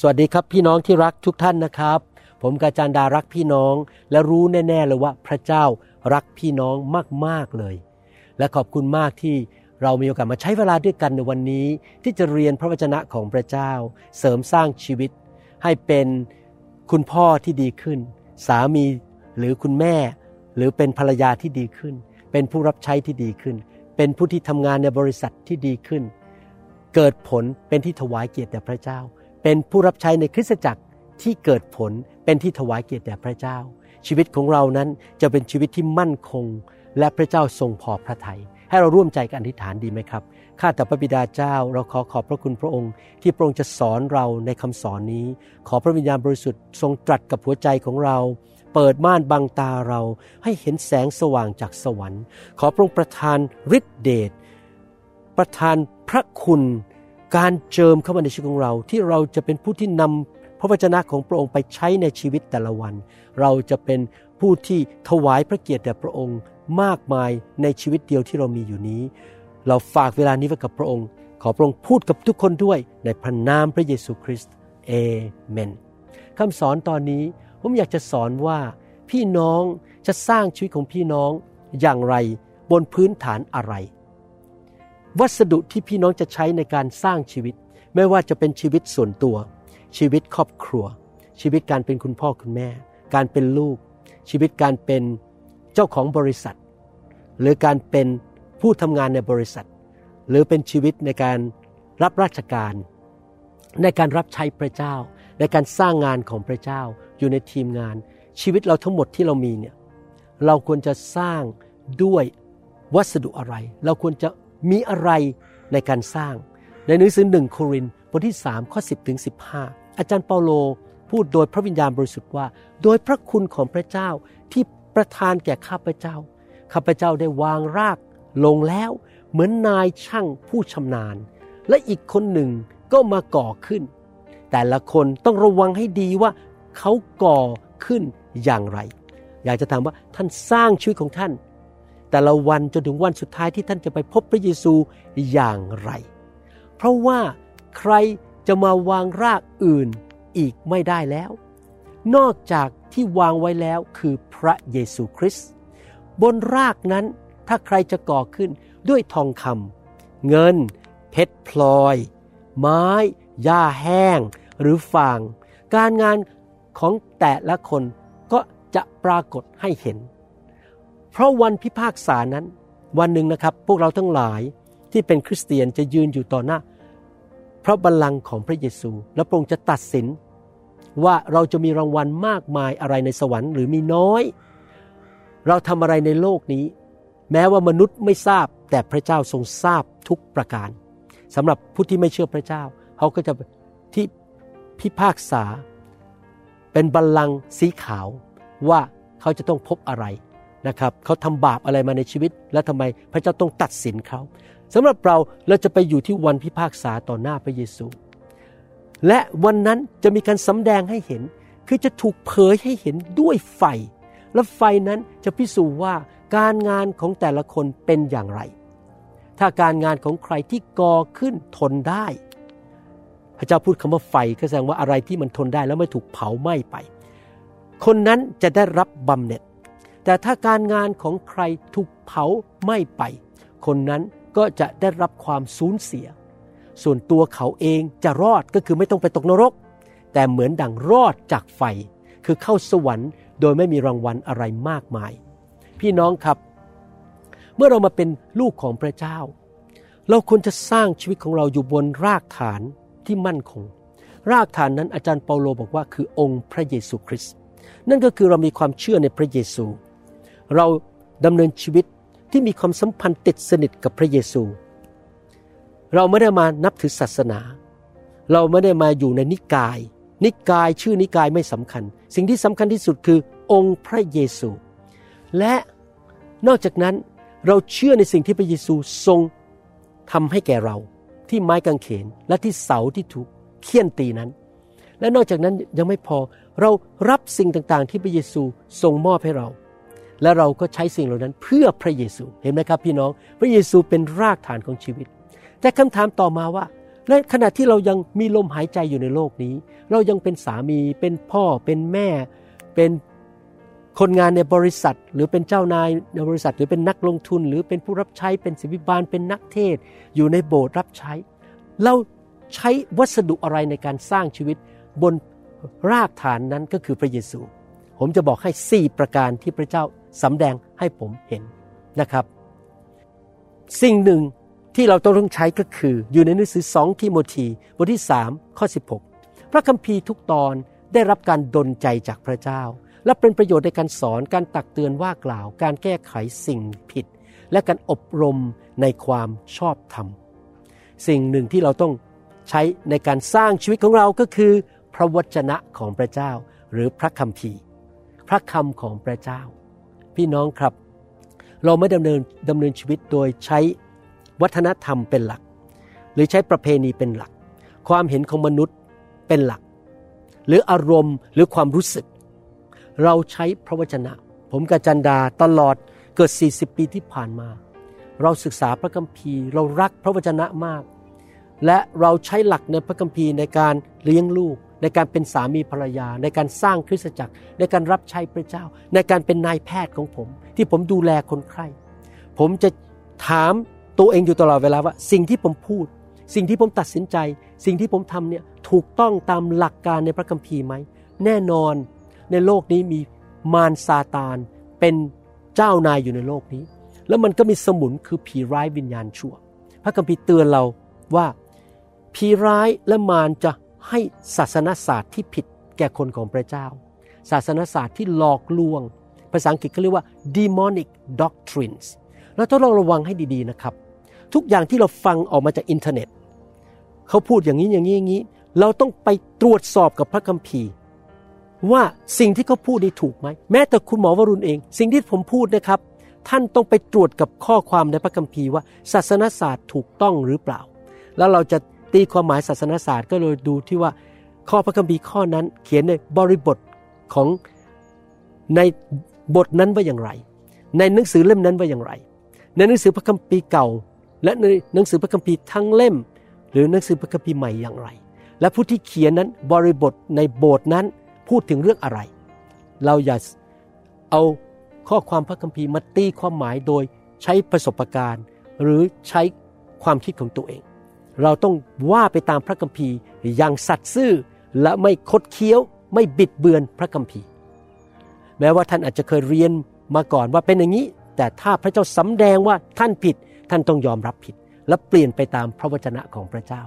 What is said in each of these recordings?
สวัสดีครับพี่น้องที่รักทุกท่านนะครับ ผมกาจารดารักพี่น้อง และรู้แน่ๆเลยว่าพระเจ้ารักพี่น้องมากๆเลย และขอบคุณมากที่เรามีโอกาสมาใช้เวลาด้วยกันในวันนี้ ที่จะเรียนพระวจนะของพระเจ้า เสริมสร้างชีวิต ให้เป็นคุณพ่อที่ดีขึ้น สามีหรือคุณแม่ หรือเป็นภรรยาที่ดีขึ้น เป็นผู้รับใช้ที่ดีขึ้น เป็นผู้ที่ทำงานในบริษัทที่ดีขึ้น เกิดผลเป็นที่ถวายเกียรติแด่พระเจ้า เป็นผู้รับใช้ในคริสตจักรที่เกิดผลเป็นที่ถวายเกียรติแด่พระเจ้า ชีวิตของเรานั้นจะเป็นชีวิตที่มั่นคง และพระเจ้าทรงพอพระทยัยให้เราร่วมใจกันอธิษฐานดีไหมครับข้าแต่พระบิดาเจ้า เราขอขอบพระคุณพระองค์ ที่พระองค์จะสอนเราในคำสอนนี้ ขอพระวิญญาณบริสุทธิ์ทรงตรัสกับหัวใจของเรา เปิดม่านบังตาเราให้เห็นแสงสว่างจากสวรรค์ ขอพระองค์ประทานฤทธิเดชประทานพระคุณ การเจิมเข้ามาในชีวิตของเรา ที่เราจะเป็นผู้ที่นำพระวจนะของพระองค์ไปใช้ในชีวิตแต่ละวัน เราจะเป็นผู้ที่ถวายพระเกียรติแด่พระองค์มากมายในชีวิตเดียวที่เรามีอยู่นี้ เราฝากเวลานี้ไว้กับพระองค์ ขอพระองค์พูดกับทุกคนด้วยในพระนามพระเยซูคริสต์เอเมนคำสอนตอนนี้ผมอยากจะสอนว่าพี่น้องจะสร้างชีวิตของพี่น้องอย่างไรบนพื้นฐานอะไร วัสดุที่พี่น้องจะใช้ในการสร้างชีวิต ไม่ว่าจะเป็นชีวิตส่วนตัว ชีวิตครอบครัว ชีวิตการเป็นคุณพ่อคุณแม่ การเป็นลูก ชีวิตการเป็นเจ้าของบริษัท หรือการเป็นผู้ทำงานในบริษัท หรือเป็นชีวิตในการรับราชการ ในการรับใช้พระเจ้า ในการสร้างงานของพระเจ้าอยู่ในทีมงาน ชีวิตเราทั้งหมดที่เรามีเนี่ยเราควรจะสร้างด้วยวัสดุอะไร เราควรจะ มีอะไรในการสร้าง ในหนังสือหนึ่งโครินบทที่3ข้อ10ถึง15 อาจารย์เปาโลพูดโดยพระวิญญาณบริสุทธิ์ว่า โดยพระคุณของพระเจ้าที่ประทานแก่ข้าพเจ้า ข้าพเจ้าได้วางรากลงแล้ว เหมือนนายช่างผู้ชำนาญ และอีกคนหนึ่งก็มาก่อขึ้น แต่ละคนต้องระวังให้ดีว่าเขาก่อขึ้นอย่างไร อยากจะถามว่าท่านสร้างชีวิตของท่าน แต่ละวันจนถึงวันสุดท้ายที่ท่านจะไปพบพระเยซูอย่างไร เพราะว่าใครจะมาวางรากอื่นอีกไม่ได้แล้ว นอกจากที่วางไว้แล้วคือพระเยซูคริสต์บนรากนั้นถ้าใครจะก่อขึ้นด้วยทองคำเงิน เพชรพลอย ไม้หญ้าแห้ง หรือฟาง การงานของแต่ละคนก็จะปรากฏให้เห็น เพราะวันพิพากษานั้น วันหนึ่งนะครับ พวกเราทั้งหลายที่เป็นคริสเตียนจะยืนอยู่ต่อหน้า พระบัลลังก์ของพระเยซู และพระองค์จะตัดสินว่าเราจะมีรางวัลมากมายอะไรในสวรรค์หรือมีน้อย เราทำอะไรในโลกนี้ แม้ว่ามนุษย์ไม่ทราบแต่พระเจ้าทรงทราบทุกประการสำหรับผู้ที่ไม่เชื่อพระเจ้า เขาก็จะที่พิพากษา เป็นบัลลังก์สีขาวว่าเขาจะต้องพบอะไร นะครับเขาทำบาปอะไรมาในชีวิต แล้วทำไมพระเจ้าต้องตัดสินเขาสำหรับเราเราจะไปอยู่ที่วันพิพากษาต่อหน้าพระเยซู และวันนั้นจะมีการสำแดงให้เห็น คือจะถูกเผยให้เห็นด้วยไฟ และไฟนั้นจะพิสูจน์ว่าการงานของแต่ละคนเป็นอย่างไร ถ้าการงานของใครที่ก่อขึ้นทนได้ พระเจ้าพูดคำว่าไฟก็แสดงว่าอะไรที่มันทนได้แล้วไม่ถูกเผาไหม้ไป คนนั้นจะได้รับบำเหน็จ แต่ถ้าการงานของใครถูกเผาไม่ไป คนนั้นก็จะได้รับความสูญเสีย ส่วนตัวเขาเองจะรอดก็คือไม่ต้องไปตกนรก แต่เหมือนดังรอดจากไฟ คือเข้าสวรรค์โดยไม่มีรางวัลอะไรมากมาย พี่น้องครับ เมื่อเรามาเป็นลูกของพระเจ้า เราควรจะสร้างชีวิตของเราอยู่บนรากฐานที่มั่นคง รากฐานนั้นอาจารย์เปาโลบอกว่าคือองค์พระเยซูคริสต์นั่นก็คือเรามีความเชื่อในพระเยซู เราดำเนินชีวิตที่มีความสัมพันธ์ติดสนิทกับพระเยซู เราไม่ได้มานับถือศาสนา เราไม่ได้มาอยู่ในนิกาย นิกายชื่อนิกายไม่สำคัญ สิ่งที่สำคัญที่สุดคือองค์พระเยซู และนอกจากนั้นเราเชื่อในสิ่งที่พระเยซูทรงทำให้แก่เราที่ไม้กางเขนและที่เสาที่ถูกเคี่ยนตีนั้น และนอกจากนั้นยังไม่พอเรารับสิ่งต่างๆ ที่พระเยซูทรงมอบให้เรา และเราก็ใช้สิ่งเหล่านั้นเพื่อพระเยซูเห็นไหมครับพี่น้อง พระเยซูเป็นรากฐานของชีวิต แต่คำถามต่อมาว่าในขณะที่เรายังมีลมหายใจอยู่ในโลกนี้ เรายังเป็นสามีเป็นพ่อเป็นแม่ เป็นคนงานในบริษัท หรือเป็นเจ้านายในบริษัท หรือเป็นนักลงทุน หรือเป็นผู้รับใช้เป็นศิบิบาลเป็นนักเทศ อยู่ในโบสถ์รับใช้ เราใช้วัสดุอะไรในการสร้างชีวิตบนรากฐานนั้นก็คือพระเยซู ผมจะบอกให้สี่ประการที่พระเจ้าสำแดงให้ผมเห็นนะครับ สิ่งหนึ่งที่เราต้องใช้ก็คืออยู่ในหนังสือสองทิโมธีบทที่สามข้อ 16 พระคัมภีร์ทุกตอนได้รับการดลใจจากพระเจ้า และเป็นประโยชน์ในการสอนการตักเตือนว่ากล่าว การแก้ไขสิ่งผิด และการอบรมในความชอบธรรม สิ่งหนึ่งที่เราต้องใช้ในการสร้างชีวิตของเราก็คือ พระวจนะของพระเจ้าหรือพระคัมภีร์ พระคำของพระเจ้า พี่น้องครับ เราไม่ดำเนินดำเนินชีวิตโดยใช้วัฒนธรรมเป็นหลัก หรือใช้ประเพณีเป็นหลัก ความเห็นของมนุษย์เป็นหลัก หรืออารมณ์หรือความรู้สึก เราใช้พระวจนะ ผมกับจันดาตลอดเกิด40 ปีที่ผ่านมา เราศึกษาพระคัมภีร์ เรารักพระวจนะมาก และเราใช้หลักในพระคัมภีร์ในการเลี้ยงลูก ในการเป็นสามีภรรยา ในการสร้างคริสตจักร ในการรับใช้พระเจ้า ในการเป็นนายแพทย์ของผม ที่ผมดูแลคนไข้ ผมจะถามตัวเองอยู่ตลอดเวลาว่า สิ่งที่ผมพูด สิ่งที่ผมตัดสินใจ สิ่งที่ผมทำเนี่ยถูกต้องตามหลักการในพระคัมภีร์ไหมแน่นอนในโลกนี้มีมารซาตานเป็นเจ้านายอยู่ในโลกนี้ แล้วมันก็มีสมุนคือผีร้ายวิญญาณชั่ว พระคัมภีร์เตือนเราว่าผีร้ายและมารจะ ให้ศาสนศาสตร์ที่ผิดแก่คนของพระเจ้า ศาสนศาสตร์ที่หลอกลวง ภาษาอังกฤษเขาเรียกว่า demonic doctrines แล้วต้องระวังให้ดีๆนะครับ ทุกอย่างที่เราฟังออกมาจากอินเทอร์เน็ต เขาพูดอย่างนี้อย่างนี้อย่างนี้ เราต้องไปตรวจสอบกับพระคัมภีร์ ว่าสิ่งที่เขาพูดนี่ถูกไหม แม้แต่คุณหมอวรุณเอง สิ่งที่ผมพูดนะครับ ท่านต้องไปตรวจกับข้อความในพระคัมภีร์ว่าศาสนศาสตร์ถูกต้องหรือเปล่า แล้วเราจะ ตีความหมายศาสนศาสตร์ก็เลยดูที่ว่าข้อพระคัมภีร์ข้อนั้นเขียนในบริบทของในบทนั้นว่าอย่างไร ในหนังสือเล่มนั้นว่าอย่างไร ในหนังสือพระคัมภีร์เก่า และในหนังสือพระคัมภีร์ทั้งเล่ม หรือหนังสือพระคัมภีร์ใหม่อย่างไร และผู้ที่เขียนนั้นบริบทในโบสถ์นั้นพูดถึงเรื่องอะไร เราอย่าเอาข้อความพระคัมภีร์มาตีความหมายโดยใช้ประสบการณ์ หรือใช้ความคิดของตัวเอง เราต้องว่าไปตามพระคัมภีร์อย่างสัตย์ซื่อและไม่คดเคี้ยว ไม่บิดเบือนพระคัมภีร์ แม้ว่าท่านอาจจะเคยเรียนมาก่อนว่าเป็นอย่างนี้ แต่ถ้าพระเจ้าสำแดงว่าท่านผิด ท่านต้องยอมรับผิด และเปลี่ยนไปตามพระวจนะของพระเจ้า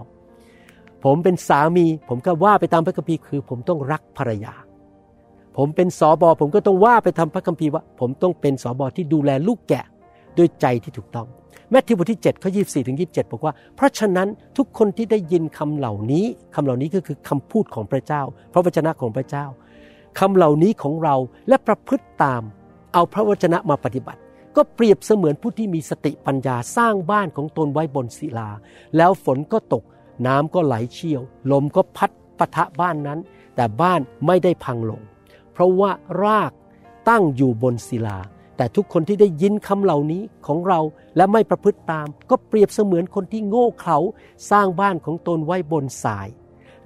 ผมเป็นสามี ผมก็ว่าไปตามพระคัมภีร์คือ ผมต้องรักภรรยา ผมเป็นสอบอผมก็ต้องว่าไปทำพระคัมภีร์ว่า ผมต้องเป็นสอบอที่ดูแลลูกแกะด้วยใจที่ถูกต้อง แมทธิวบทที่7ข้อ24ถึง27 บอกว่า เพราะฉะนั้นทุกคนที่ได้ยินคำเหล่านี้คำเหล่านี้ก็คือคำพูดของพระเจ้า พระวจนะของพระเจ้าคำเหล่านี้ของเราและประพฤติตาม เอาพระวจนะมาปฏิบัติ ก็เปรียบเสมือนผู้ที่มีสติปัญญาสร้างบ้านของตนไว้บนศิลา แล้วฝนก็ตก น้ำก็ไหลเชี่ยว ลมก็พัดปะทะบ้านนั้น แต่บ้านไม่ได้พังลง เพราะว่ารากตั้งอยู่บนศิลา แต่ทุกคนที่ได้ยินคำเหล่านี้ของเราและไม่ประพฤติตาม ก็เปรียบเสมือนคนที่โง่เขลาสร้างบ้านของตนไว้บนทราย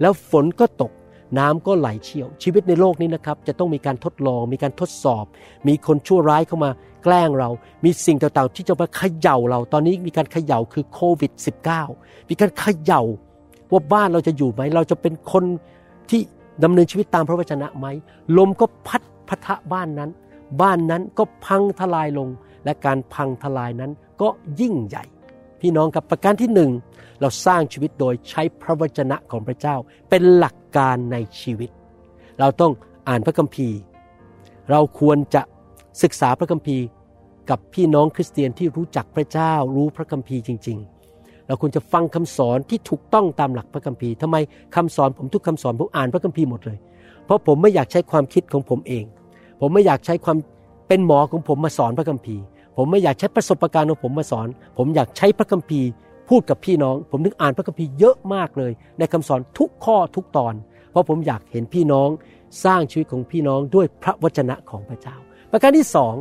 แล้วฝนก็ตก น้ำก็ไหลเชี่ยว ชีวิตในโลกนี้นะครับ จะต้องมีการทดลอง มีการทดสอบ มีคนชั่วร้ายเข้ามา แกล้งเรา มีสิ่งต่างๆ ที่จะมาเขย่าเรา ตอนนี้มีการเขย่าคือโควิด -19 มีการเขย่าว่าบ้านเราจะอยู่ไหม เราจะเป็นคนที่ดำเนินชีวิตตามพระวจนะไหม ลมก็พัดพะทะบ้านนั้น บ้านนั้นก็พังทลายลง และการพังทลายนั้นก็ยิ่งใหญ่ พี่น้องครับประการที่หนึ่งเราสร้างชีวิตโดยใช้พระวจนะของพระเจ้า เป็นหลักการในชีวิต เราต้องอ่านพระคัมภีร์ เราควรจะศึกษาพระคัมภีร์ กับพี่น้องคริสเตียนที่รู้จักพระเจ้ารู้พระคัมภีร์จริง ๆ เราควรจะฟังคำสอนที่ถูกต้องตามหลักพระคัมภีร์ทำไมคำสอนผมทุกคำสอนผมอ่านพระคัมภีร์หมดเลย เพราะผมไม่อยากใช้ความคิดของผมเอง ผมไม่อยากใช้ความเป็นหมอของผมมาสอนพระคัมภีร์ ผมไม่อยากใช้ประสบการณ์ของผมมาสอน ผมอยากใช้พระคัมภีร์ พูดกับพี่น้อง ผมนึกอ่านพระคัมภีร์เยอะมากเลย ในคำสอนทุกข้อทุกตอน เพราะผมอยากเห็นพี่น้องสร้างชีวิตของพี่น้องด้วยพระวจนะของพระเจ้า ประการที่สอง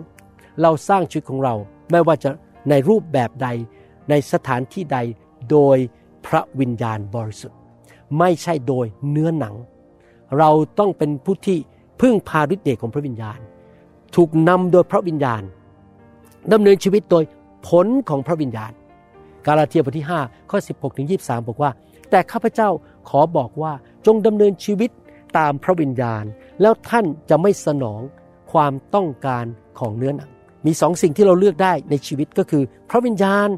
เราสร้างชีวิตของเราไม่ว่าจะในรูปแบบใดในสถานที่ใดโดยพระวิญญาณบริสุทธิ์ ไม่ใช่โดยเนื้อหนัง เราต้องเป็นผู้ที่ พึ่งพาฤทธิ์เดชของพระวิญญาณ ถูกนำโดยพระวิญญาณดำเนินชีวิตโดยผลของพระวิญญาณ กาลาเทียบทที่5ข้อ16ถึง23 บอกว่า แต่ข้าพเจ้าขอบอกว่าจงดำเนินชีวิตตามพระวิญญาณ แล้วท่านจะไม่สนองความต้องการของเนื้อหนัง มีสองสิ่งที่เราเลือกได้ในชีวิตก็คือ พระวิญญาณ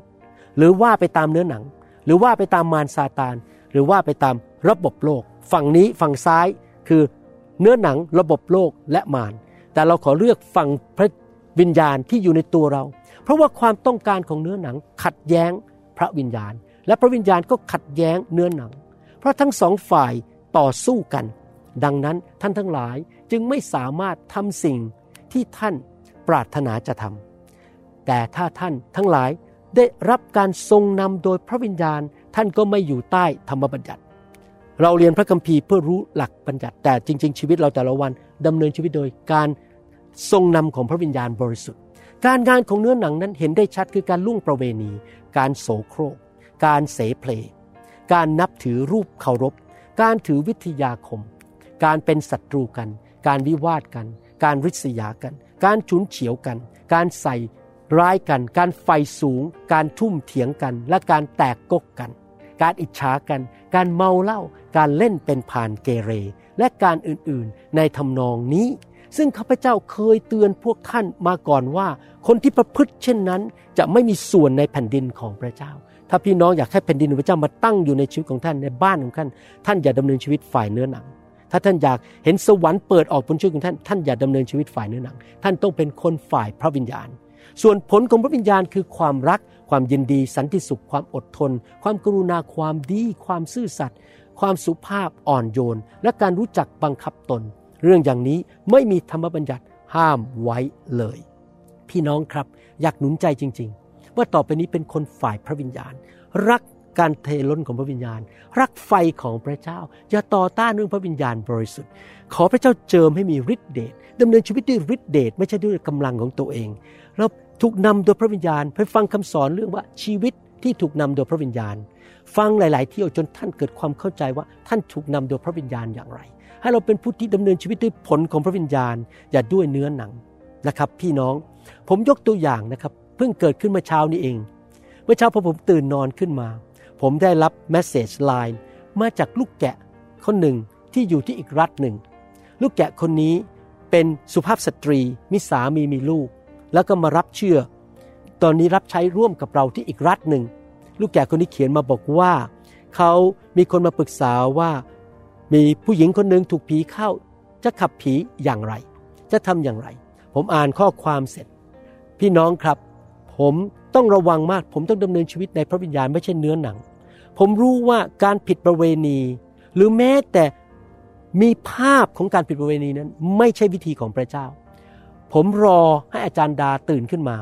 หรือว่าไปตามเนื้อหนัง หรือว่าไปตามมารซาตาน หรือว่าไปตามระบบโลก ฝั่งนี้ฝั่งซ้ายคือ เนื้อหนังระบบโลกและมารแต่เราขอเลือกฝั่งพระวิญญาณที่อยู่ในตัวเรา เพราะว่าความต้องการของเนื้อหนังขัดแย้งพระวิญญาณ และพระวิญญาณก็ขัดแย้งเนื้อหนัง เพราะทั้งสองฝ่ายต่อสู้กัน ดังนั้นท่านทั้งหลายจึงไม่สามารถทำสิ่งที่ท่านปรารถนาจะทำแต่ถ้าท่านทั้งหลายได้รับการทรงนำโดยพระวิญญาณท่านก็ไม่อยู่ใต้ธรรมบัญญัติ เราเรียนพระคัมภีร์เพื่อรู้หลักบัญญัติแต่จริง ๆ ชีวิตเราแต่ละวันดำเนินชีวิตโดยการทรงนำของพระวิญญาณบริสุทธิ์ การงานของเนื้อหนังนั้นเห็นได้ชัดคือการล่วงประเวณี การโสโครก การเสเพลการนับถือรูปเคารพ การถือวิทยาคม การเป็นศัตรูกัน การวิวาทกัน การริษยากัน การฉุนเฉียวกัน การใส่ร้ายกัน การไฟสูง การทุ่มเถียงกัน และการแตกกกกัน การอิจฉากัน การเมาเหล้า การเล่นเป็นผ่านเกเร และการอื่นๆในทำนองนี้ ซึ่งข้าพเจ้าเคยเตือนพวกท่านมาก่อนว่า คนที่ประพฤติเช่นนั้น จะไม่มีส่วนในแผ่นดินของพระเจ้า ถ้าพี่น้องอยากให้แผ่นดินของพระเจ้ามาตั้งอยู่ในชีวิตของท่านในบ้านของท่าน ท่านอย่าดำเนินชีวิตฝ่ายเนื้อหนังถ้าท่านอยากเห็นสวรรค์เปิดออกบนชีวิตของท่าน ท่านอย่าดำเนินชีวิตฝ่ายเนื้อหนัง ท่านต้องเป็นคนฝ่ายพระวิญญาณ ส่วนผลของพระวิญญาณคือความรัก ความยินดี สันติสุข ความอดทน ความกรุณา ความดี ความซื่อสัตย์ ความสุภาพอ่อนโยน และการรู้จักบังคับตน เรื่องอย่างนี้ไม่มีธรรมบัญญัติห้ามไว้เลย พี่น้องครับอยากหนุนใจจริง ๆ ว่าต่อไปนี้เป็นคนฝ่ายพระวิญญาณ รักการเทล้นของพระวิญญาณ รักไฟของพระเจ้า อย่าต่อต้านเรื่องพระวิญญาณบริสุทธิ์ ขอพระเจ้าเจิมให้มีฤทธิเดชดำเนินชีวิตด้วยฤทธิเดชไม่ใช่ด้วยกำลังของตัวเองเราถูกนำโดยพระวิญญาณไปฟังคำสอนเรื่องว่าชีวิตที่ถูกนำโดยพระวิญญาณ ฟังหลาย ๆ เที่ยวจนท่านเกิดความเข้าใจว่าท่านถูกนำโดยพระวิญญาณอย่างไร ให้เราเป็นผู้ที่ดำเนินชีวิตด้วยผลของพระวิญญาณ อย่าด้วยเนื้อหนังนะครับ พี่น้อง ผมยกตัวอย่างนะครับ เพิ่งเกิดขึ้นเมื่อเช้านี้เอง เมื่อเช้าพอผมตื่นนอนขึ้นมา ผมได้รับแมสเซจไลน์มาจากลูกแกะคนหนึ่งที่อยู่ที่อีกรัฐหนึ่ง ลูกแกะคนนี้เป็นสุภาพสตรีมีสามีมีลูก แล้วก็มารับเชื่อ ตอนนี้รับใช้ร่วมกับเราที่อีกรัฐหนึ่ง ลูกแกะคนนี้เขียนมาบอกว่า เขามีคนมาปรึกษาว่า มีผู้หญิงคนหนึ่งถูกผีเข้า จะขับผีอย่างไร จะทำอย่างไร ผมอ่านข้อความเสร็จ พี่น้องครับ ผมต้องระวังมาก ผมต้องดำเนินชีวิตในพระวิญญาณไม่ใช่เนื้อหนัง ผมรู้ว่าการผิดประเวณี หรือแม้แต่มีภาพของการผิดประเวณีนั้น ไม่ใช่วิธีของพระเจ้า ผมรอให้อาจารย์ดาตื่นขึ้นมา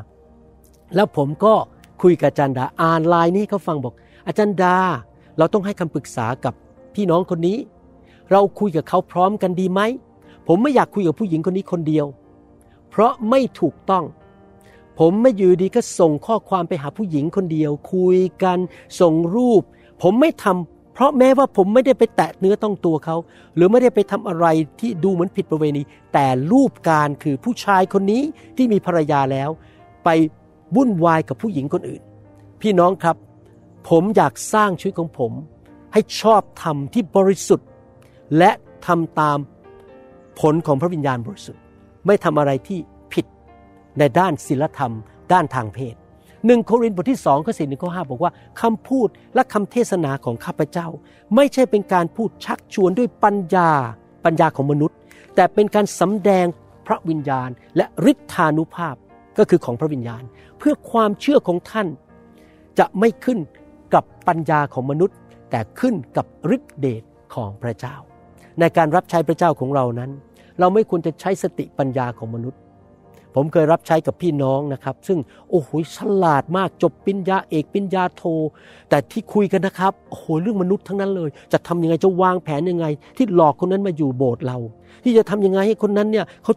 แล้วผมก็ คุยกับอาจารย์ดาอ่านไลน์นี้เขาฟังบอก อาจารย์ดา เราต้องให้คำปรึกษากับพี่น้องคนนี้ เราคุยกับเขาพร้อมกันดีไหม ผมไม่อยากคุยกับผู้หญิงคนนี้คนเดียว เพราะไม่ถูกต้อง ผมไม่อยู่ดีก็ส่งข้อความไปหาผู้หญิงคนเดียว คุยกันส่งรูป ผมไม่ทำเพราะแม้ว่าผมไม่ได้ไปแตะเนื้อต้องตัวเขา หรือไม่ได้ไปทำอะไรที่ดูเหมือนผิดประเวณี แต่รูปการคือผู้ชายคนนี้ที่มีภรรยาแล้ว ไป วุ่นวายกับผู้หญิงคนอื่น พี่น้องครับ ผมอยากสร้างชีวิตของผม ให้ชอบธรรมที่บริสุทธิ์ และทำตามผลของพระวิญญาณบริสุทธิ์ ไม่ทำอะไรที่ผิดในด้านศีลธรรม ด้านทางเพศหนึ่งโครินธ์บทที่สองข้อสี่หนึ่งข้อห้าบอกว่าคำพูดและคำเทศนาของข้าพเจ้า ไม่ใช่เป็นการพูดชักชวนด้วยปัญญาปัญญาของมนุษย์ แต่เป็นการสำแดงพระวิญญาณและฤทธานุภาพ ก็คือของพระวิญญาณ เพื่อความเชื่อของท่าน จะไม่ขึ้นกับปัญญาของมนุษย์ แต่ขึ้นกับฤทธิเดชของพระเจ้า ในการรับใช้พระเจ้าของเรานั้น เราไม่ควรจะใช้สติปัญญาของมนุษย์ ผมเคยรับใช้กับพี่น้องนะครับ ซึ่งโอ้โหฉลาดมากจบปิญญาเอกปิญญาโท แต่ที่คุยกันนะครับโอ้โหเรื่องมนุษย์ทั้งนั้นเลย จะทำยังไงจะวางแผนยังไง ที่หลอกคนนั้นมาอยู่โบสถ์เรา ที่จะทำยังไงให้คนนั้นเนี่ยเขา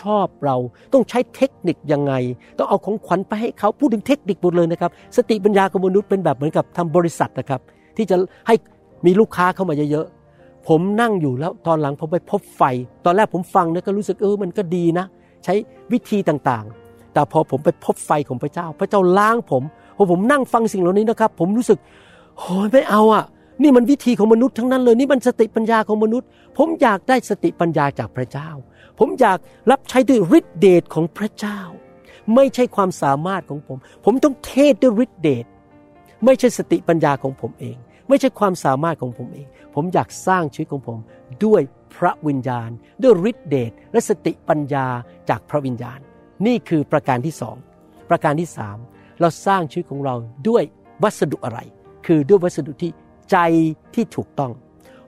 ชอบเรา ต้องใช้เทคนิคยังไง ต้องเอาของขวัญไปให้เขาพูดถึงเทคนิคหมดเลยนะครับ สติปัญญาของมนุษย์เป็นแบบเหมือนกับทำบริษัทนะครับ ที่จะให้มีลูกค้าเข้ามาเยอะๆผมนั่งอยู่แล้วตอนหลังผมไปพบไฟ ตอนแรกผมฟังเนี่ยก็รู้สึกเออมันก็ดีนะ ใช้วิธีต่างๆ แต่พอผมไปพบไฟของพระเจ้า พระเจ้าล้างผมพอผมนั่งฟังสิ่งเหล่านี้นะครับ ผมรู้สึกโอ้ยไม่เอาอะ นี่มันวิธีของมนุษย์ทั้งนั้นเลย นี่มันสติปัญญาของมนุษย์ ผมอยากได้สติปัญญาจากพระเจ้า ผมอยากรับใช้ด้วยฤทธิเดชของพระเจ้า ไม่ใช่ความสามารถของผม ผมต้องเทศด้วยฤทธิเดชไม่ใช่สติปัญญาของผมเอง ไม่ใช่ความสามารถของผมเอง ผมอยากสร้างชีวิตของผม ด้วยพระวิญญาณ ด้วยฤทธิเดชและสติปัญญาจากพระวิญญาณ นี่คือประการที่สองประการที่สามเราสร้างชีวิตของเราด้วยวัสดุอะไร คือด้วยวัสดุที่ใจที่ถูกต้อง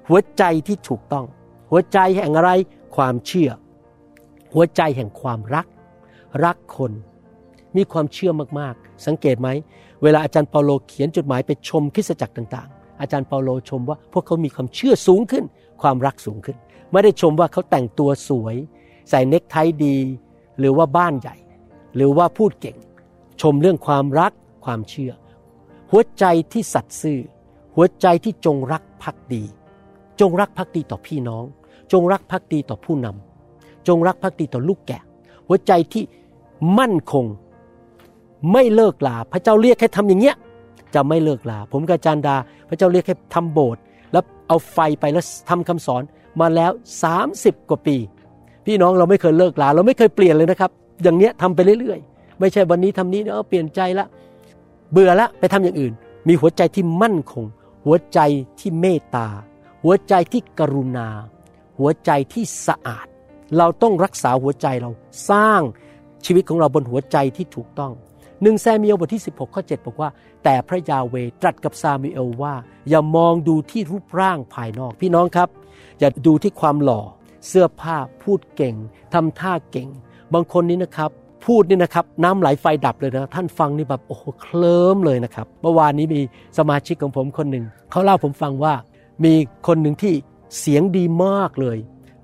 หัวใจที่ถูกต้อง หัวใจแห่งอะไรความเชื่อ หัวใจแห่งความรัก รักคน มีความเชื่อมากๆ สังเกตไหม เวลาอาจารย์เปาโลเขียนจดหมายไปชมคริสตจักรต่างๆ อาจารย์เปาโลชมว่าพวกเขามีความเชื่อสูงขึ้น ความรักสูงขึ้น ไม่ได้ชมว่าเขาแต่งตัวสวย ใส่เน็กไทดี หรือว่าบ้านใหญ่ หรือว่าพูดเก่ง ชมเรื่องความรักความเชื่อ หัวใจที่สัตย์ซื่อ หัวใจที่จงรักภักดี จงรักภักดีต่อพี่น้อง จงรักภักดีต่อผู้นำจงรักภักดีต่อลูกแกะ หัวใจที่มั่นคง ไม่เลิกลาพระเจ้าเรียกให้ทำอย่างเงี้ย จะไม่เลิกลา ผมกับจันดา พระเจ้าเรียกให้ทำโบสถ์แล้วเอาไฟไปแล้วทำคำสอนมาแล้ว 30 กว่าปี พี่น้องเราไม่เคยเลิกลา เราไม่เคยเปลี่ยนเลยนะครับ อย่างเนี้ยทำไปเรื่อยๆ ไม่ใช่วันนี้ทำนี้เออเปลี่ยนใจละเบื่อละไปทำอย่างอื่น มีหัวใจที่มั่นคง หัวใจที่เมตตา หัวใจที่กรุณา หัวใจที่สะอาด เราต้องรักษาหัวใจเราสร้างชีวิตของเราบนหัวใจที่ถูกต้อง หนึ่งแซมิเอลบทที่ 16 ข้อ 7 บอกว่า แต่พระยาเวตรัสกับซามิเอลว่า อย่ามองดูที่รูปร่างภายนอก พี่น้องครับ อย่าดูที่ความหล่อ เสื้อผ้าพูดเก่งทำท่าเก่ง บางคนนี้นะครับ พูดนี่นะครับ น้ำไหลไฟดับเลยนะ ท่านฟังนี่แบบโอ้โหเคลิ้มเลยนะครับเมื่อวานนี้มีสมาชิกของผมคนหนึ่งเขาเล่าผมฟังว่า มีคนหนึ่งที่เสียงดีมากเลย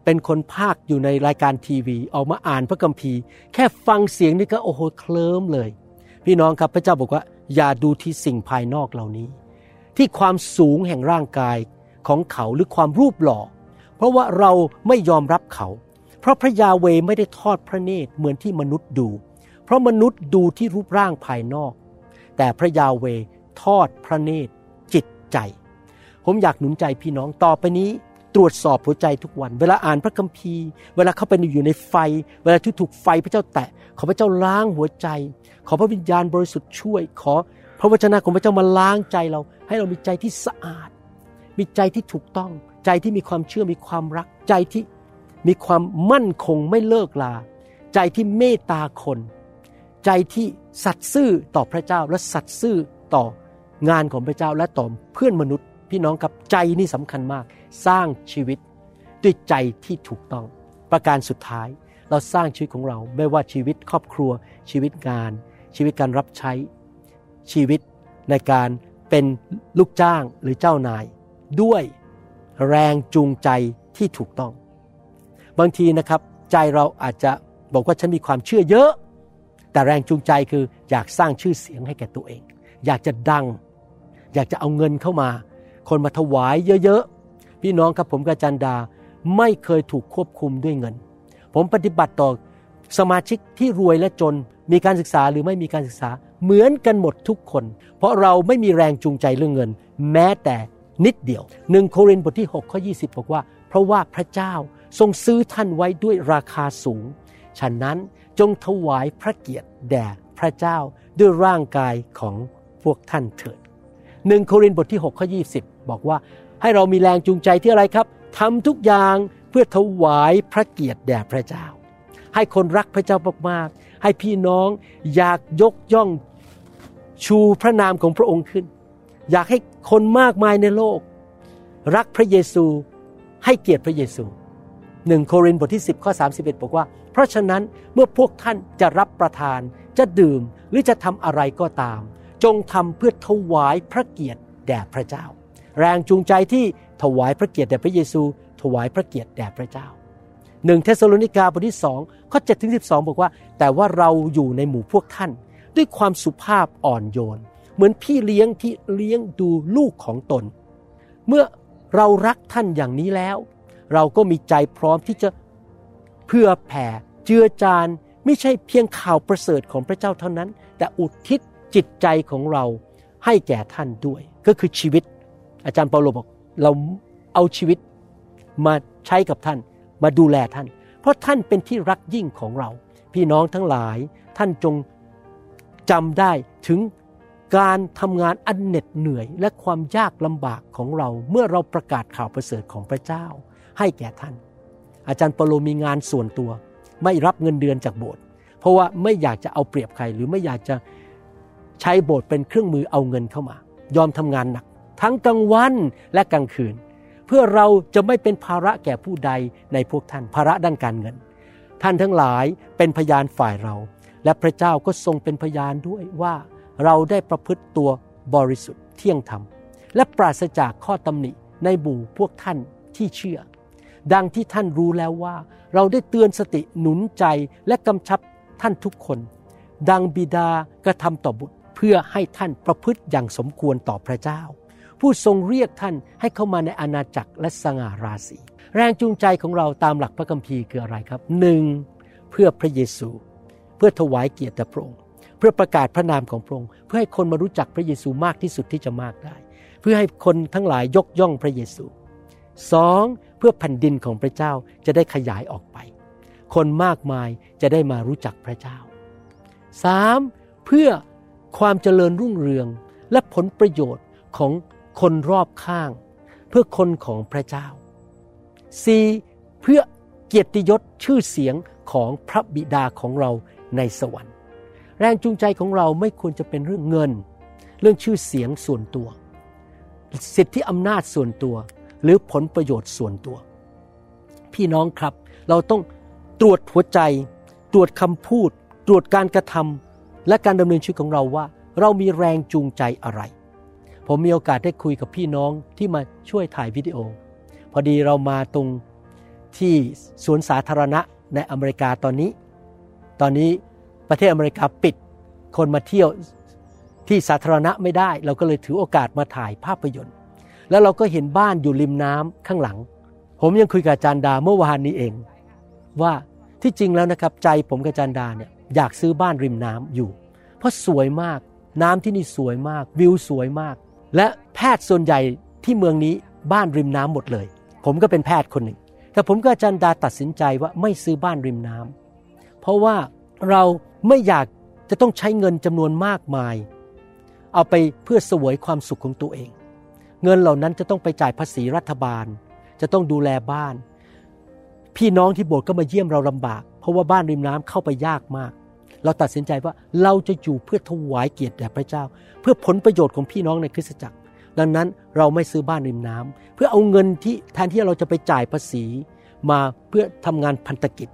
เป็นคนภาคอยู่ในรายการทีวี ออกมาอ่านพระคัมภีร์ แค่ฟังเสียงนี่ก็โอ้โหเคลิ้มเลย พี่น้องครับพระเจ้าบอกว่า อย่าดูที่สิ่งภายนอกเหล่านี้ ที่ความสูงแห่งร่างกายของเขาหรือความรูปหล่อ เพราะว่าเราไม่ยอมรับเขา เพราะพระยาเวไม่ได้ทอดพระเนตรเหมือนที่มนุษย์ดู เพราะมนุษย์ดูที่รูปร่างภายนอก แต่พระยาเวทอดพระเนตรจิตใจ ผมอยากหนุนใจพี่น้องต่อไปนี้ ตรวจสอบหัวใจทุกวัน เวลาอ่านพระคัมภีร์ เวลาเข้าไปอยู่ในไฟ เวลาที่ถูกไฟพระเจ้าแตะ ขอพระเจ้าล้างหัวใจ ขอพระวิญญาณบริสุทธิ์ช่วย ขอพระวจนะของพระเจ้ามาล้างใจเรา ให้เรามีใจที่สะอาด มีใจที่ถูกต้อง ใจที่มีความเชื่อ มีความรัก ใจที่มีความมั่นคงไม่เลิกลา ใจที่เมตตาคน ใจที่สัตย์ซื่อต่อพระเจ้าและสัตย์ซื่อต่องานของพระเจ้าและต่อเพื่อนมนุษย์ พี่น้องกับใจนี่สำคัญมาก สร้างชีวิตด้วยใจที่ถูกต้อง ประการสุดท้าย เราสร้างชีวิตของเรา ไม่ว่าชีวิตครอบครัว ชีวิตงาน ชีวิตการรับใช้ ชีวิตในการเป็นลูกจ้างหรือเจ้านาย ด้วยแรงจูงใจที่ถูกต้อง บางทีนะครับ ใจเราอาจจะบอกว่าฉันมีความเชื่อเยอะ แต่แรงจูงใจคืออยากสร้างชื่อเสียงให้แก่ตัวเอง อยากจะดัง อยากจะเอาเงินเข้ามา คนมาถวายเยอะๆ พี่น้องครับผมกับจันดาไม่เคยถูกควบคุมด้วยเงิน ผมปฏิบัติต่อสมาชิกที่รวยและจนมีการศึกษาหรือไม่มีการศึกษาเหมือนกันหมดทุกคน เพราะเราไม่มีแรงจูงใจเรื่องเงิน แม้แต่นิดเดียวหนึ่งโครินธ์บทที่6ข้อ20 บอกว่า เพราะว่าพระเจ้าทรงซื้อท่านไว้ด้วยราคาสูง ฉะนั้นจงถวายพระเกียรติแด่พระเจ้าด้วยร่างกายของพวกท่านเถิด หนึ่งโครินธ์บทที่6ข้อ20 บอกว่าให้เรามีแรงจูงใจที่อะไรครับทำทุกอย่างเพื่อถวายพระเกียรติแด่พระเจ้า ให้คนรักพระเจ้ามากๆ ให้พี่น้องอยากยกย่องชูพระนามของพระองค์ขึ้น อยากให้คนมากมายในโลก รักพระเยซู ให้เกียรติพระเยซูหนึ่งโครินธ์บทที่ 10ข้อ31 บอกว่า เพราะฉะนั้นเมื่อพวกท่านจะรับประทานจะดื่มหรือจะทำอะไรก็ตาม จงทำเพื่อถวายพระเกียรติแด่พระเจ้า แรงจูงใจที่ถวายพระเกียรติแด่พระเยซู ถวายพระเกียรติแด่พระเจ้าหนึ่งเทสโลนิกาบทที่สองข้อ7ถึง12บอกว่า แต่ว่าเราอยู่ในหมู่พวกท่าน ด้วยความสุภาพอ่อนโยน เหมือนพี่เลี้ยงที่เลี้ยงดูลูกของตน เมื่อเรารักท่านอย่างนี้แล้ว เราก็มีใจพร้อมที่จะเพื่อแผ่เจือจานไม่ใช่เพียงข่าวประเสริฐของพระเจ้าเท่านั้น แต่อุทิศ จิตใจของเราให้แก่ท่านด้วย ก็คือชีวิต อาจารย์เปาโลบอกเราเอาชีวิตมาใช้กับท่านมาดูแลท่าน เพราะท่านเป็นที่รักยิ่งของเรา พี่น้องทั้งหลายท่านจงจำได้ถึงการทำงานอันเหน็ดเหนื่อย และความยากลำบากของเราเมื่อเราประกาศข่าวประเสริฐของพระเจ้า ให้แก่ท่าน อาจารย์เปโลมีงานส่วนตัว ไม่รับเงินเดือนจากโบสถ์เพราะว่าไม่อยากจะเอาเปรียบใครหรือไม่อยากจะ ใช้โบสถ์เป็นเครื่องมือเอาเงินเข้ามา ยอมทำงานหนัก ทั้งกลางวันและกลางคืน เพื่อเราจะไม่เป็นภาระแก่ผู้ใดในพวกท่านภาระด้านการเงิน ท่านทั้งหลายเป็นพยานฝ่ายเรา และพระเจ้าก็ทรงเป็นพยานด้วยว่าเราได้ประพฤติตัวบริสุทธิ์เที่ยงธรรม และปราศจากข้อตำหนิในหมู่พวกท่านที่เชื่อ ดังที่ท่านรู้แล้วว่า เราได้เตือนสติหนุนใจและกำชับท่านทุกคน ดังบิดากระทำต่อบุตร เพื่อให้ท่านประพฤติอย่างสมควรต่อพระเจ้า ผู้ทรงเรียกท่านให้เข้ามาในอาณาจักรและสง่าราศีแรงจูงใจของเราตามหลักพระคัมภีร์คืออะไรครับหนึ่งเพื่อพระเยซู เพื่อถวายเกียรติพระองค์เพื่อประกาศพระนามของพระองค์เพื่อให้คนมารู้จักพระเยซูมากที่สุดที่จะมากได้ เพื่อให้คนทั้งหลายยกย่องพระเยซูสองเพื่อแผ่นดินของพระเจ้าจะได้ขยายออกไป คนมากมายจะได้มารู้จักพระเจ้าสามเพื่อ ความเจริญรุ่งเรืองและผลประโยชน์ของคนรอบข้าง เพื่อคนของพระเจ้าสี่เพื่อเกียรติยศชื่อเสียงของพระบิดาของเราในสวรรค์ แรงจูงใจของเราไม่ควรจะเป็นเรื่องเงิน เรื่องชื่อเสียงส่วนตัว สิทธิอำนาจส่วนตัวหรือผลประโยชน์ส่วนตัว พี่น้องครับเราต้องตรวจหัวใจ ตรวจคำพูด ตรวจการกระทำ และการดำเนินชีวิตของเราว่า เรามีแรงจูงใจอะไร ผมมีโอกาสได้คุยกับพี่น้องที่มาช่วยถ่ายวิดีโอ พอดีเรามาตรงที่สวนสาธารณะในอเมริกาตอนนี้ ตอนนี้ประเทศอเมริกาปิด คนมาเที่ยวที่สาธารณะไม่ได้ เราก็เลยถือโอกาสมาถ่ายภาพยนตร์ แล้วเราก็เห็นบ้านอยู่ริมน้ำข้างหลัง ผมยังคุยกับอาจารย์ดาเมื่อวานนี้เอง ว่าที่จริงแล้วนะครับใจผมกับอาจารย์ดาเนี่ย อยากซื้อบ้านริมน้ำอยู่ เพราะสวยมาก น้ำที่นี่สวยมาก วิวสวยมาก และแพทย์ส่วนใหญ่ที่เมืองนี้บ้านริมน้ำหมดเลย ผมก็เป็นแพทย์คนหนึ่ง แต่ผมกับอาจารย์ดาตัดสินใจว่าไม่ซื้อบ้านริมน้ำเพราะว่าเราไม่อยากจะต้องใช้เงินจำนวนมากมาย เอาไปเพื่อสวยความสุขของตัวเอง เงินเหล่านั้นจะต้องไปจ่ายภาษีรัฐบาล จะต้องดูแลบ้าน พี่น้องที่โบสถ์ก็มาเยี่ยมเราลำบาก ราะว่าบ้านริมน้ำเข้าไปยากมาก เราตัดสินใจว่าเราจะอยู่เพื่อถวายเกียรติแด่พระเจ้า เพื่อผลประโยชน์ของพี่น้องในคริสตจักร ดังนั้นเราไม่ซื้อบ้านริมน้ำเพื่อเอาเงินที่แทนที่เราจะไปจ่ายภาษี มาเพื่อทำงานพันธกิจ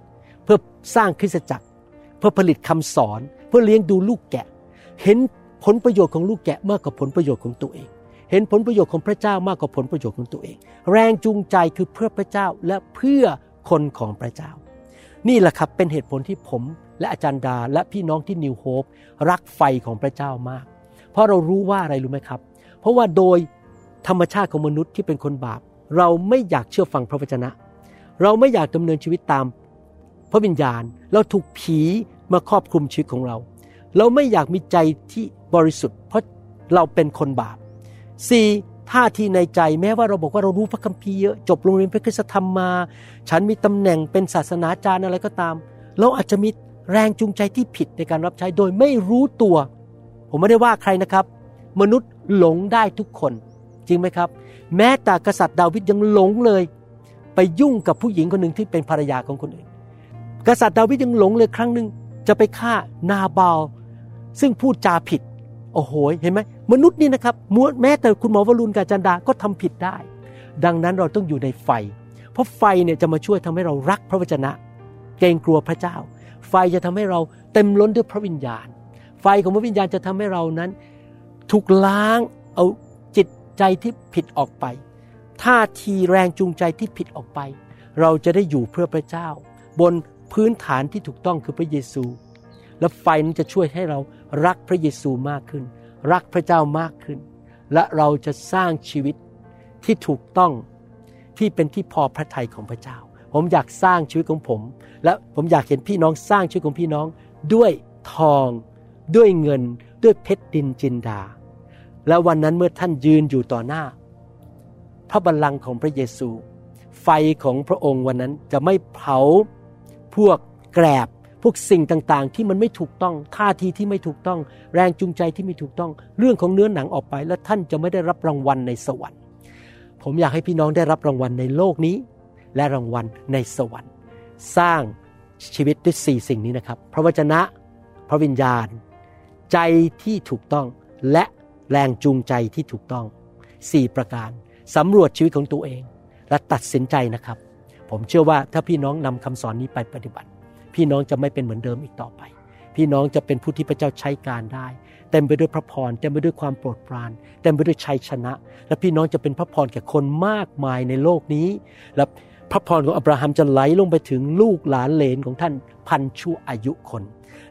เพื่อสร้างคริสตจักร เพื่อผลิตคำสอน เพื่อเลี้ยงดูลูกแกะ เห็นผลประโยชน์ของลูกแกะมากกว่าผลประโยชน์ของตัวเองเห็นผลประโยชน์ของพระเจ้ามากกว่าผลประโยชน์ของตัวเอง แรงจูงใจคือเพื่อพระเจ้าและเพื่อคนของพระเจ้า นี่แหละครับเป็นเหตุผลที่ผมและอาจารย์ดาและพี่น้องที่นิวโฮปรักไฟของพระเจ้ามาก เพราะเรารู้ว่าอะไรรู้ไหมครับ เพราะว่าโดยธรรมชาติของมนุษย์ที่เป็นคนบาป เราไม่อยากเชื่อฟังพระวจนะ เราไม่อยากดำเนินชีวิตตาม พระวิญญาณ เราถูกผีมาครอบคลุมชีวิตของเรา เราไม่อยากมีใจที่บริสุทธิ์ เพราะเราเป็นคนบาป 4. ท่าทีในใจแม้ว่าเราบอกว่าเรารู้พระคัมภีร์เยอะจบโรงเรียนพระคุณธรรมมา ฉันมีตำแหน่งเป็นศาสนาจารย์อะไรก็ตาม เราอาจจะมีแรงจูงใจที่ผิดในการรับใช้โดยไม่รู้ตัว ผมไม่ได้ว่าใครนะครับ มนุษย์หลงได้ทุกคน จริงไหมครับ แม้แต่กษัตริย์ดาวิดยังหลงเลย ไปยุ่งกับผู้หญิงคนหนึ่งที่เป็นภรรยาของคนอื่น กษัตริย์ดาวิดยังหลงเลยครั้งหนึ่งจะไปฆ่านาบาลซึ่งพูดจาผิด โอ้โห เห็นไหมมนุษย์นี่นะครับแม้แต่คุณหมอวรุณกาจันดาก็ทำผิดได้ ดังนั้นเราต้องอยู่ในไฟ เพราะไฟเนี่ยจะมาช่วยทำให้เรารักพระวจนะ เกรงกลัวพระเจ้า ไฟจะทำให้เราเต็มล้นด้วยพระวิญญาณ ไฟของพระวิญญาณจะทำให้เรานั้น ถูกล้างเอาจิตใจที่ผิดออกไปท่าทีแรงจูงใจที่ผิดออกไป เราจะได้อยู่เพื่อพระเจ้า บนพื้นฐานที่ถูกต้องคือพระเยซู และไฟนั้นจะช่วยให้เรารักพระเยซูมากขึ้น รักพระเจ้ามากขึ้น และเราจะสร้างชีวิตที่ถูกต้องที่เป็นที่พอพระทัยของพระเจ้า ผมอยากสร้างชีวิตของผม และผมอยากเห็นพี่น้องสร้างชีวิตของพี่น้องด้วยทอง ด้วยเงิน ด้วยเพชรดินจินดา และวันนั้นเมื่อท่านยืนอยู่ต่อหน้า พระบัลลังก์ของพระเยซู ไฟของพระองค์วันนั้นจะไม่เผาพวกแกรบ พวกสิ่งต่างๆ ที่มันไม่ถูกต้องท่าทีที่ไม่ถูกต้อง แรงจูงใจที่ไม่ถูกต้อง เรื่องของเนื้อหนังออกไป แล้วท่านจะไม่ได้รับรางวัลในสวรรค์ ผมอยากให้พี่น้องได้รับรางวัลในโลกนี้ และรางวัลในสวรรค์ สร้างชีวิตด้วยสี่สิ่งนี้นะครับ พระวจนะ พระวิญญาณ ใจที่ถูกต้องและแรงจูงใจที่ถูกต้องสี่ประการสำรวจชีวิตของตัวเอง และตัดสินใจนะครับ ผมเชื่อว่าถ้าพี่น้องนำคำสอนนี้ไปปฏิบัติ พี่น้องจะไม่เป็นเหมือนเดิมอีกต่อไป พี่น้องจะเป็นผู้ที่พระเจ้าใช้การได้ เต็มไปด้วยพระพรเต็มไปด้วยความโปรดปรานเต็มไปด้วยชัยชนะ และพี่น้องจะเป็นพระพรแก่คนมากมายในโลกนี้ และพระพรของอับราฮัมจะไหลลงไปถึงลูกหลานเหลนของท่านพันชั่วอายุคน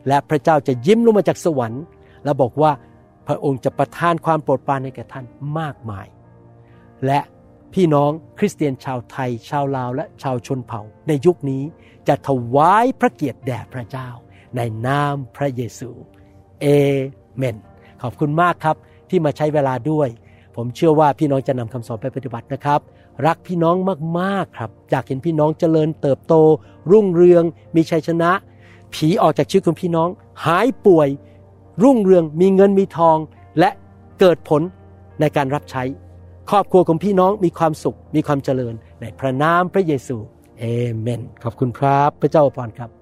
และพระเจ้าจะยิ้มลงมาจากสวรรค์ และบอกว่าพระองค์จะประทานความโปรดปรานให้แก่ท่านมากมาย และพี่น้องคริสเตียนชาวไทย ชาวลาวและชาวชนเผ่า ในยุคนี้ จะถวายพระเกียรติแด่พระเจ้า ในนามพระเยซูเอเมน ขอบคุณมากครับที่มาใช้เวลาด้วย ผมเชื่อว่าพี่น้องจะนำคำสอนไปปฏิบัตินะครับ รักพี่น้องมากๆครับอยากเห็นพี่น้องเจริญเติบโต รุ่งเรือง มีชัยชนะ ผีออกจากชีวิตของพี่น้อง หายป่วย รุ่งเรืองมีเงินมีทอง และเกิดผลในการรับใช้ ครอบครัวของพี่น้องมีความสุขมีความเจริญในพระนามพระเยซู เอเมน ขอบคุณครับ พระเจ้าอวยพรครับ